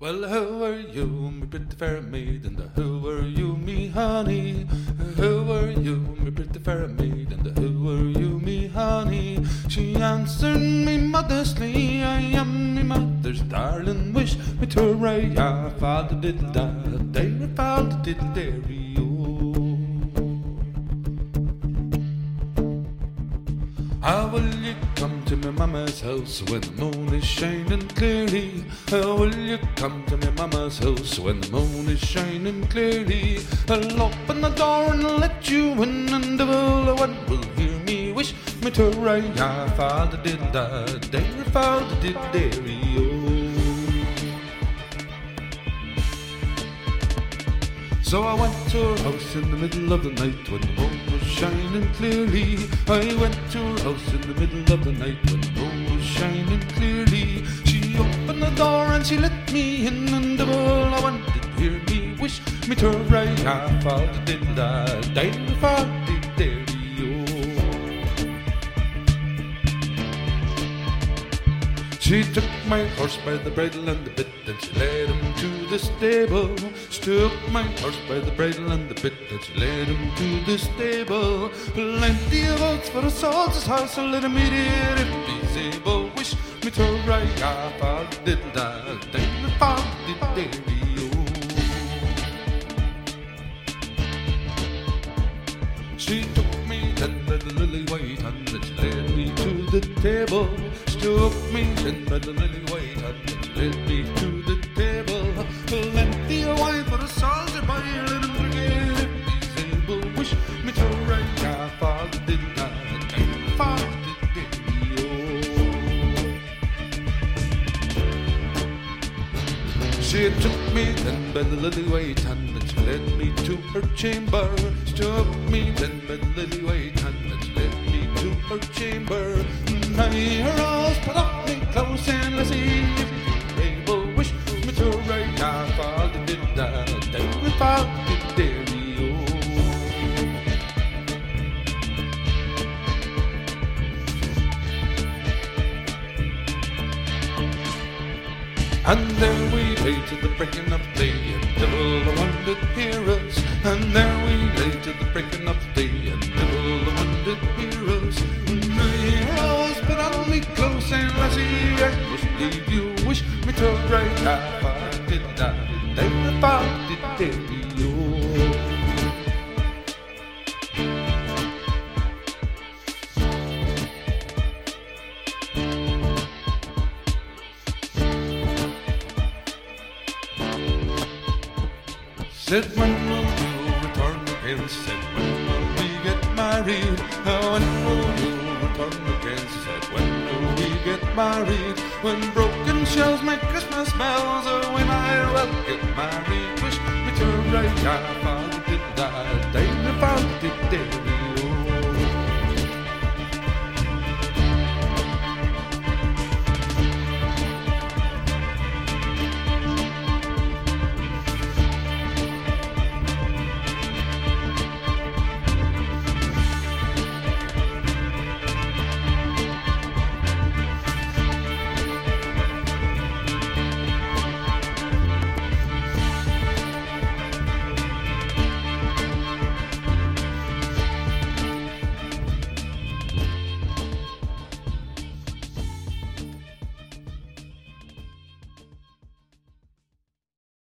Well, who are you, me pretty fair maid, and who are you, me honey? Who are you, me pretty fair maid, and who are you, me honey? She answered me modestly, I am me mother's darling wish. Me to right, yeah, father did that, they father did dairy. How will you come to my mama's house when the moon is shining clearly? How will you come to my mama's house when the moon is shining clearly? I'll open the door and let you in, and the one will hear me wish me to. Yeah, father did that, dairy father did dairy, oh. So I went to her house in the middle of the night when the moon shining clearly. I went to her house in the middle of the night when the moon was shining clearly. She opened the door and she let me in, and all I wanted to hear me wish me to right half out did that, did the She took my horse by the bridle and the bit, and she led him to the stable. She took my horse by the bridle and the bit, and she led him to the stable. Plenty of oats for a soldier's house, so let him eat it if he's able. Wish me to ride off, I did that, then the fog did dairy. She took me by the lily white and she led me to the table took me in the lily white and led me to the table. Plenty of wine for a soldier by drink it if he's. Wish me to right, I father did not, and father did She took me then by the lily white hand and she led me to her chamber. She took me then by the And there we lay to the breaking of day until the one did hear us. And there we lay to the breaking of day until the one did hear us. Hear us, but only close and lassie, I must leave you. Wish me to right I did I did if I did you. Said when will you return again? Said when will we get married? When will you return again? Said when will we get married? When broken shells make Christmas bells, or when I will get married, wish me to right, I found it, I, found it,